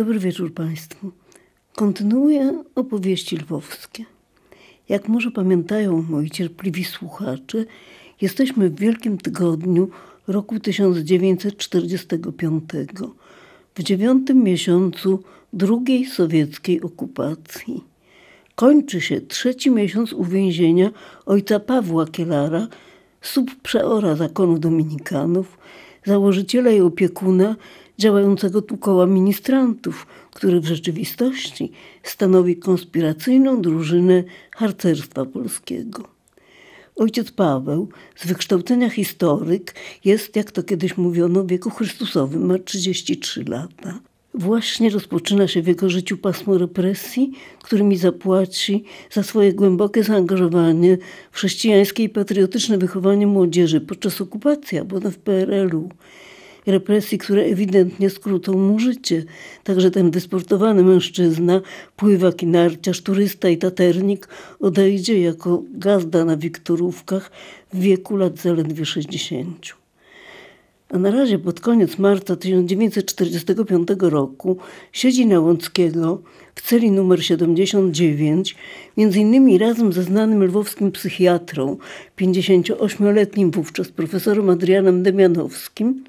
Dobry wieczór Państwu. Kontynuuję opowieści lwowskie. Jak może pamiętają moi cierpliwi słuchacze, jesteśmy w Wielkim Tygodniu roku 1945, w dziewiątym miesiącu drugiej sowieckiej okupacji. Kończy się trzeci miesiąc uwięzienia ojca Pawła Kielara, subprzeora zakonu dominikanów, założyciela i opiekuna działającego tu koła ministrantów, który w rzeczywistości stanowi konspiracyjną drużynę harcerstwa polskiego. Ojciec Paweł, z wykształcenia historyk, jest, jak to kiedyś mówiono, w wieku Chrystusowym, ma 33 lata. Właśnie rozpoczyna się w jego życiu pasmo represji, którymi zapłaci za swoje głębokie zaangażowanie w chrześcijańskie i patriotyczne wychowanie młodzieży podczas okupacji, bo w PRL-u represji, które ewidentnie skrócą mu życie. Także ten wysportowany mężczyzna, pływak i narciarz, turysta i taternik odejdzie jako gazda na Wiktorówkach w wieku lat zaledwie 60. A na razie pod koniec marca 1945 roku siedzi na Łąckiego w celi numer 79, między innymi razem ze znanym lwowskim psychiatrą, 58-letnim wówczas profesorem Adrianem Demianowskim,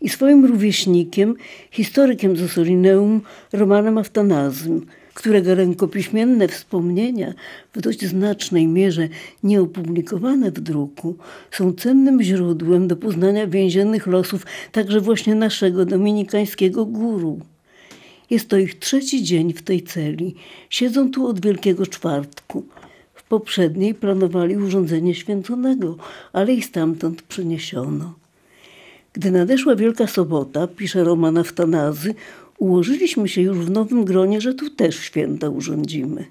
i swoim rówieśnikiem, historykiem z Osolineum Romanem Aftanazym, którego rękopiśmienne wspomnienia, w dość znacznej mierze nieopublikowane w druku, są cennym źródłem do poznania więziennych losów także właśnie naszego dominikańskiego guru. Jest to ich trzeci dzień w tej celi. Siedzą tu od Wielkiego Czwartku. W poprzedniej planowali urządzenie święconego, ale ich stamtąd przeniesiono. Gdy nadeszła Wielka Sobota, pisze Roman Aftanazy, ułożyliśmy się już w nowym gronie, że tu też święta urządzimy.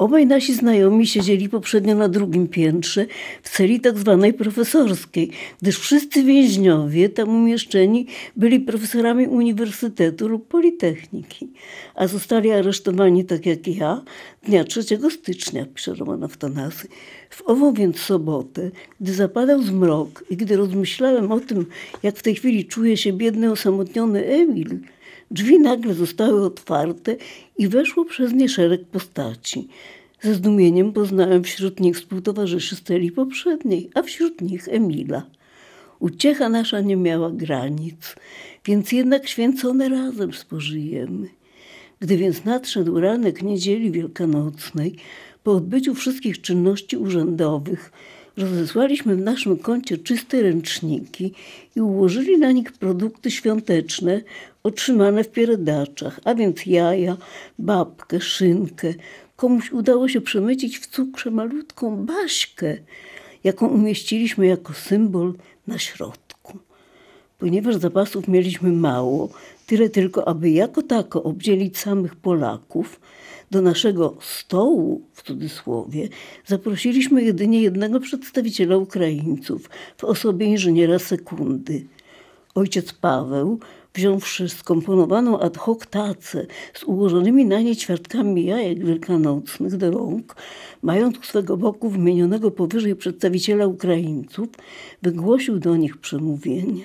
Obaj nasi znajomi siedzieli poprzednio na drugim piętrze w celi tak zwanej profesorskiej, gdyż wszyscy więźniowie tam umieszczeni byli profesorami uniwersytetu lub politechniki, a zostali aresztowani tak jak ja dnia 3 stycznia, pisze Roman Aftanazy. W ową więc sobotę, gdy zapadał zmrok i gdy rozmyślałem o tym, jak w tej chwili czuje się biedny, osamotniony Emil, Drzwi nagle zostały otwarte i weszło przez nie szereg postaci. Ze zdumieniem poznałem wśród nich współtowarzyszy z celi poprzedniej, a wśród nich Emila. Uciecha nasza nie miała granic, więc jednak święcone razem spożyjemy. Gdy więc nadszedł ranek niedzieli wielkanocnej, po odbyciu wszystkich czynności urzędowych, rozesłaliśmy w naszym kącie czyste ręczniki i ułożyli na nich produkty świąteczne otrzymane w pierdaczach, a więc jaja, babkę, szynkę. Komuś udało się przemycić w cukrze malutką baśkę, jaką umieściliśmy jako symbol na środku. Ponieważ zapasów mieliśmy mało, tyle tylko, aby jako tako obdzielić samych Polaków, do naszego stołu, w cudzysłowie, zaprosiliśmy jedynie jednego przedstawiciela Ukraińców w osobie inżyniera sekundy. Ojciec Paweł, wziąwszy skomponowaną ad hoc tacę z ułożonymi na niej ćwiartkami jajek wielkanocnych do rąk, mając swego boku wymienionego powyżej przedstawiciela Ukraińców, wygłosił do nich przemówienie.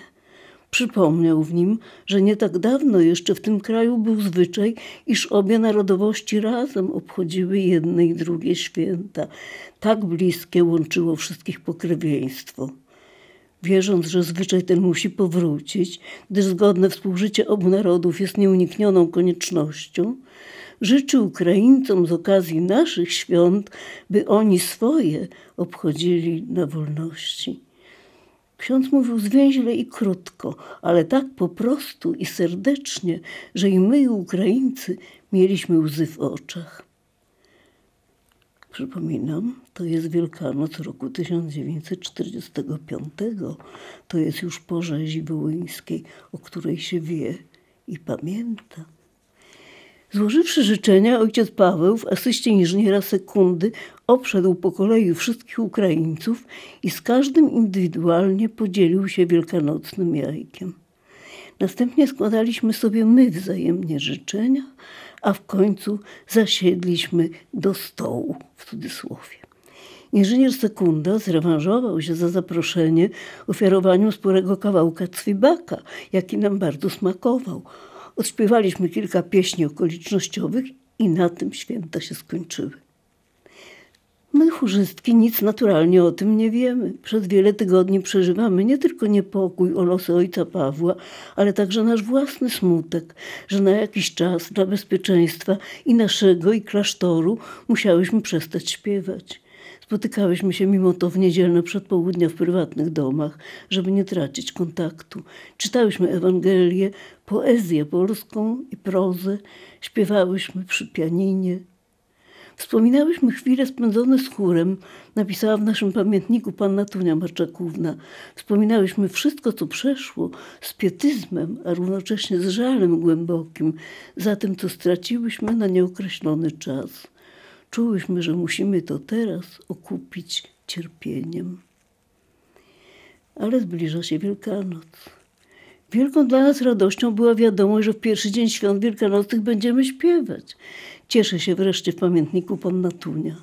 Przypomniał w nim, że nie tak dawno jeszcze w tym kraju był zwyczaj, iż obie narodowości razem obchodziły jedne i drugie święta. Tak bliskie łączyło wszystkich pokrewieństwo. Wierząc, że zwyczaj ten musi powrócić, gdyż zgodne współżycie obu narodów jest nieuniknioną koniecznością, życzy Ukraińcom z okazji naszych świąt, by oni swoje obchodzili na wolności. Ksiądz mówił zwięźle i krótko, ale tak po prostu i serdecznie, że i my, Ukraińcy, mieliśmy łzy w oczach. Przypominam, to jest Wielkanoc roku 1945. To jest już po rzezi wołyńskiej, o której się wie i pamięta. Złożywszy życzenia, ojciec Paweł w asyście inżyniera sekundy obszedł po kolei wszystkich Ukraińców i z każdym indywidualnie podzielił się wielkanocnym jajkiem. Następnie składaliśmy sobie my wzajemnie życzenia, a w końcu zasiedliśmy do stołu, w cudzysłowie. Inżynier Sekunda zrewanżował się za zaproszenie ofiarowaniu sporego kawałka cwibaka, jaki nam bardzo smakował – odśpiewaliśmy kilka pieśni okolicznościowych i na tym święta się skończyły. My, chórzystki, nic naturalnie o tym nie wiemy. Przez wiele tygodni przeżywamy nie tylko niepokój o losy ojca Pawła, ale także nasz własny smutek, że na jakiś czas dla bezpieczeństwa i naszego, i klasztoru musiałyśmy przestać śpiewać. Spotykałyśmy się mimo to w niedzielne przedpołudnia w prywatnych domach, żeby nie tracić kontaktu. Czytałyśmy Ewangelię, poezję polską i prozę, śpiewałyśmy przy pianinie, Wspominałyśmy chwile spędzone z chórem, napisała w naszym pamiętniku panna Tunia Marczakówna. Wspominałyśmy wszystko, co przeszło, z pietyzmem, a równocześnie z żalem głębokim, za tym, co straciłyśmy na nieokreślony czas. Czułyśmy, że musimy to teraz okupić cierpieniem. Ale zbliża się Wielkanoc. Wielką dla nas radością była wiadomość, że w pierwszy dzień świąt wielkanocnych będziemy śpiewać. Cieszę się wreszcie w pamiętniku panna Tunia.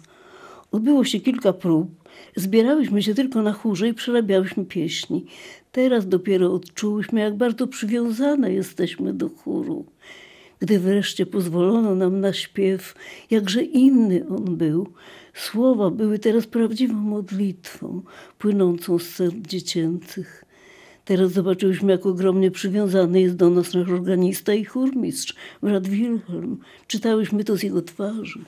Odbyło się kilka prób. Zbierałyśmy się tylko na chórze i przerabiałyśmy pieśni. Teraz dopiero odczułyśmy, jak bardzo przywiązane jesteśmy do chóru. Gdy wreszcie pozwolono nam na śpiew, jakże inny on był. Słowa były teraz prawdziwą modlitwą, płynącą z serc dziecięcych. Teraz zobaczyłyśmy, jak ogromnie przywiązany jest do nas nasz organista i chórmistrz, brat Wilhelm. Czytałyśmy to z jego twarzy.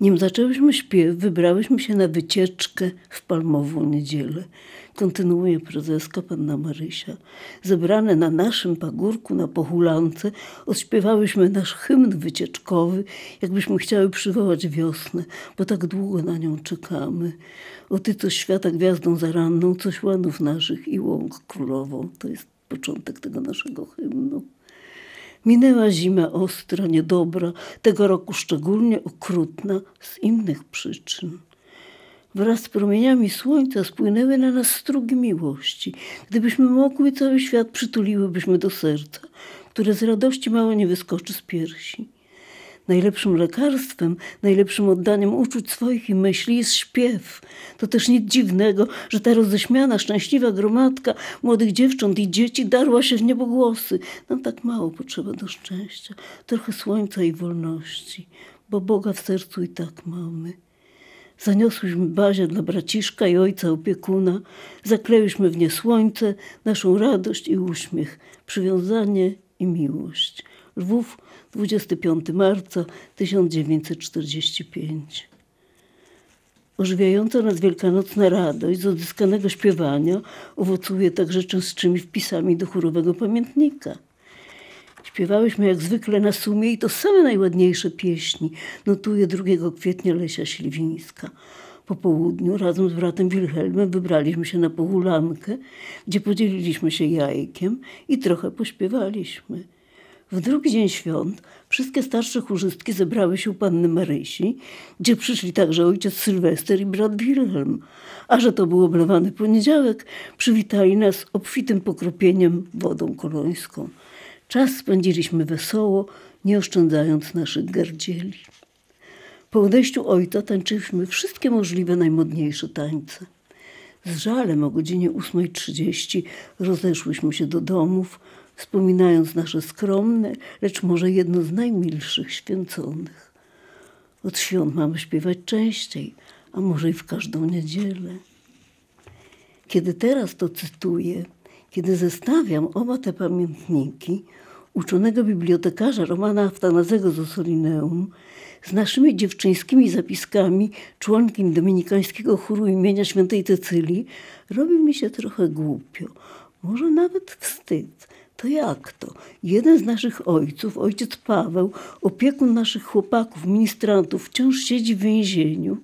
Nim zaczęłyśmy śpiew, wybrałyśmy się na wycieczkę w Palmową Niedzielę. Kontynuuje prezeska panna Marysia. Zebrane na naszym pagórku na Pochulance odśpiewałyśmy nasz hymn wycieczkowy, jakbyśmy chciały przywołać wiosnę, bo tak długo na nią czekamy. O ty, co świata gwiazdą zaranną, coś łanów naszych i łąk królową. To jest początek tego naszego hymnu. Minęła zima ostra, niedobra, tego roku szczególnie okrutna z innych przyczyn. Wraz z promieniami słońca spłynęły na nas strugi miłości. Gdybyśmy mogły, cały świat przytuliłybyśmy do serca, które z radości mało nie wyskoczy z piersi. Najlepszym lekarstwem, najlepszym oddaniem uczuć swoich i myśli jest śpiew. To też nic dziwnego, że ta roześmiana, szczęśliwa gromadka młodych dziewcząt i dzieci darła się w niebogłosy. Nam tak mało potrzeba do szczęścia, trochę słońca i wolności, bo Boga w sercu i tak mamy. Zaniosłyśmy bazie dla braciszka i ojca opiekuna, zaklełyśmy w nie słońce, naszą radość i uśmiech, przywiązanie i miłość. Lwów, 25 marca 1945. Ożywiająca nas wielkanocna radość z odzyskanego śpiewania owocuje także częstszymi wpisami do chórowego pamiętnika. Śpiewałyśmy jak zwykle na sumie i to same najładniejsze pieśni, notuje 2 kwietnia Lesia Śliwińska. Po południu razem z bratem Wilhelmem wybraliśmy się na pohulankę, gdzie podzieliliśmy się jajkiem i trochę pośpiewaliśmy. W drugi dzień świąt wszystkie starsze chórzystki zebrały się u panny Marysi, gdzie przyszli także ojciec Sylwester i brat Wilhelm. A że to był oblewany poniedziałek, przywitali nas obfitym pokropieniem wodą kolońską. Czas spędziliśmy wesoło, nie oszczędzając naszych gardzieli. Po odejściu ojca tańczyliśmy wszystkie możliwe najmodniejsze tańce. Z żalem o godzinie 8.30 rozeszłyśmy się do domów, wspominając nasze skromne, lecz może jedno z najmilszych święconych. Od świąt mamy śpiewać częściej, a może i w każdą niedzielę. Kiedy teraz to cytuję, kiedy zestawiam oba te pamiętniki, uczonego bibliotekarza Romana Aftanazego z Ossolineum z naszymi dziewczyńskimi zapiskami członkiem dominikańskiego chóru imienia świętej Cecylii, robi mi się trochę głupio, może nawet wstyd. To jak to? Jeden z naszych ojców, ojciec Paweł, opiekun naszych chłopaków, ministrantów, wciąż siedzi w więzieniu.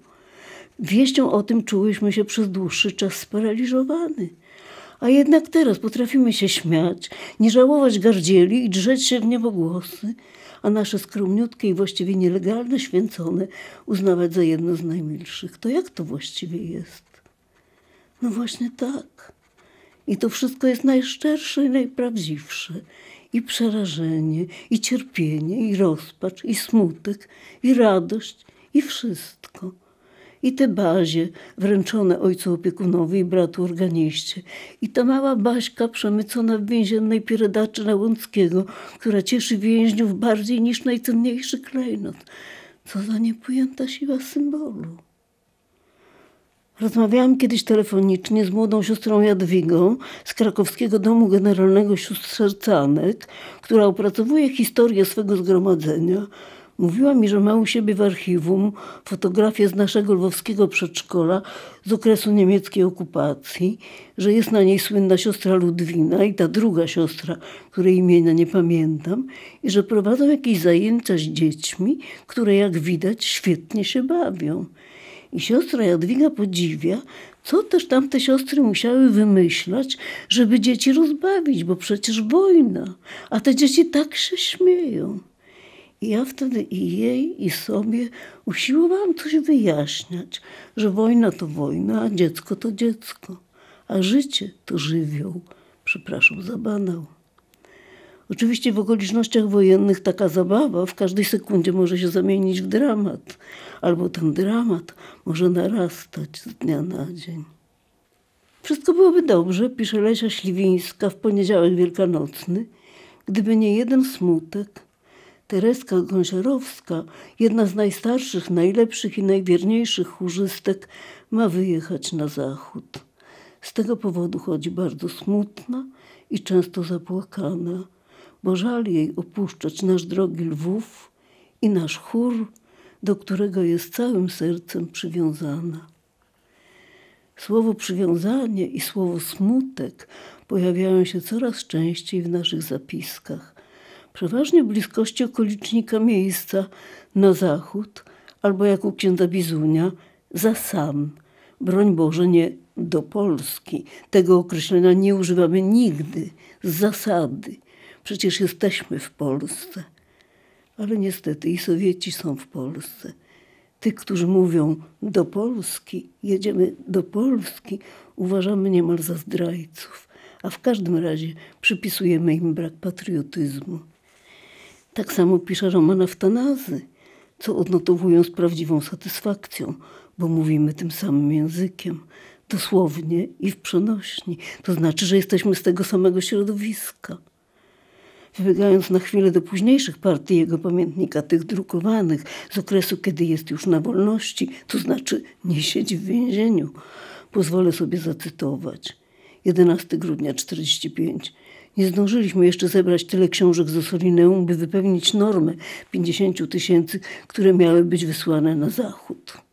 Wieścią o tym czułyśmy się przez dłuższy czas sparaliżowany. A jednak teraz potrafimy się śmiać, nie żałować gardzieli i drzeć się w niebogłosy, a nasze skromniutkie i właściwie nielegalne święcone uznawać za jedno z najmilszych. To jak to właściwie jest? No właśnie tak. I to wszystko jest najszczersze i najprawdziwsze. I przerażenie, i cierpienie, i rozpacz, i smutek, i radość, i wszystko. i te bazie wręczone ojcu opiekunowi i bratu organiście. I ta mała Baśka przemycona w więziennej pieredaczy Łąckiego, która cieszy więźniów bardziej niż najcenniejszy klejnot. Co za niepojęta siła symbolu. Rozmawiałam kiedyś telefonicznie z młodą siostrą Jadwigą z krakowskiego domu generalnego sióstr sercanek, która opracowuje historię swego zgromadzenia. Mówiła mi, że ma u siebie w archiwum fotografię z naszego lwowskiego przedszkola z okresu niemieckiej okupacji, że jest na niej słynna siostra Ludwina i ta druga siostra, której imienia nie pamiętam, i że prowadzą jakieś zajęcia z dziećmi, które jak widać świetnie się bawią. I siostra Jadwiga podziwia, co też tamte siostry musiały wymyślać, żeby dzieci rozbawić, bo przecież wojna, a te dzieci tak się śmieją. I ja wtedy i jej, i sobie usiłowałam coś wyjaśniać, że wojna to wojna, a dziecko to dziecko, a życie to żywioł. Przepraszam za banał. Oczywiście w okolicznościach wojennych taka zabawa w każdej sekundzie może się zamienić w dramat, albo ten dramat może narastać z dnia na dzień. Wszystko byłoby dobrze, pisze Lesia Śliwińska w poniedziałek wielkanocny, gdyby nie jeden smutek. Tereska Gąsiorowska, jedna z najstarszych, najlepszych i najwierniejszych chórzystek, ma wyjechać na zachód. Z tego powodu chodzi bardzo smutna i często zapłakana bo żal jej opuszczać nasz drogi Lwów i nasz chór, do którego jest całym sercem przywiązana. Słowo przywiązanie i słowo smutek pojawiają się coraz częściej w naszych zapiskach, przeważnie w bliskości okolicznika miejsca na zachód, albo jak u księdza Bizunia, za sam. Broń Boże, nie do Polski. Tego określenia nie używamy nigdy, z zasady. Przecież jesteśmy w Polsce. Ale niestety i Sowieci są w Polsce. Tych, którzy mówią do Polski, jedziemy do Polski, uważamy niemal za zdrajców, a w każdym razie przypisujemy im brak patriotyzmu. Tak samo pisze Roman Aftanazy, co odnotowują z prawdziwą satysfakcją, bo mówimy tym samym językiem, dosłownie i w przenośni. To znaczy, że jesteśmy z tego samego środowiska wybiegając na chwilę do późniejszych partii jego pamiętnika, tych drukowanych z okresu, kiedy jest już na wolności, to znaczy nie siedzi w więzieniu, pozwolę sobie zacytować. 11 grudnia 45. Nie zdążyliśmy jeszcze zebrać tyle książek z Ossolineum, by wypełnić normę 50 tysięcy, które miały być wysłane na zachód.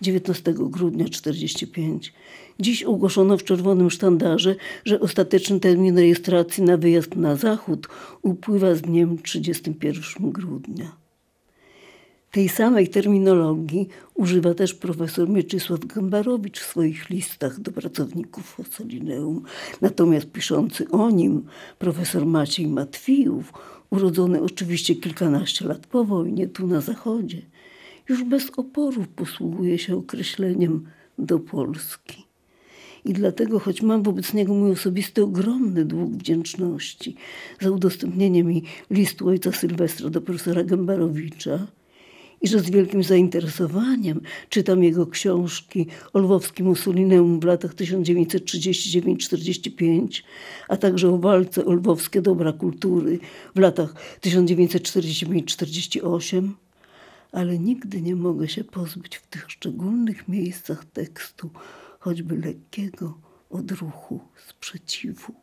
19 grudnia 45. Dziś ogłoszono w czerwonym sztandarze, że ostateczny termin rejestracji na wyjazd na zachód upływa z dniem 31 grudnia. Tej samej terminologii używa też profesor Mieczysław Gambarowicz w swoich listach do pracowników Ossolineum. Natomiast piszący o nim profesor Maciej Matwijów, urodzony oczywiście kilkanaście lat po wojnie tu na zachodzie, już bez oporów posługuje się określeniem do Polski. I dlatego, choć mam wobec niego mój osobisty ogromny dług wdzięczności za udostępnienie mi listu ojca Sylwestra do profesora Gębarowicza i że z wielkim zainteresowaniem czytam jego książki o lwowskim Mussolineum w latach 1939-45, a także o walce o lwowskie dobra kultury w latach 1945-48, ale nigdy nie mogę się pozbyć w tych szczególnych miejscach tekstu choćby lekkiego odruchu sprzeciwu.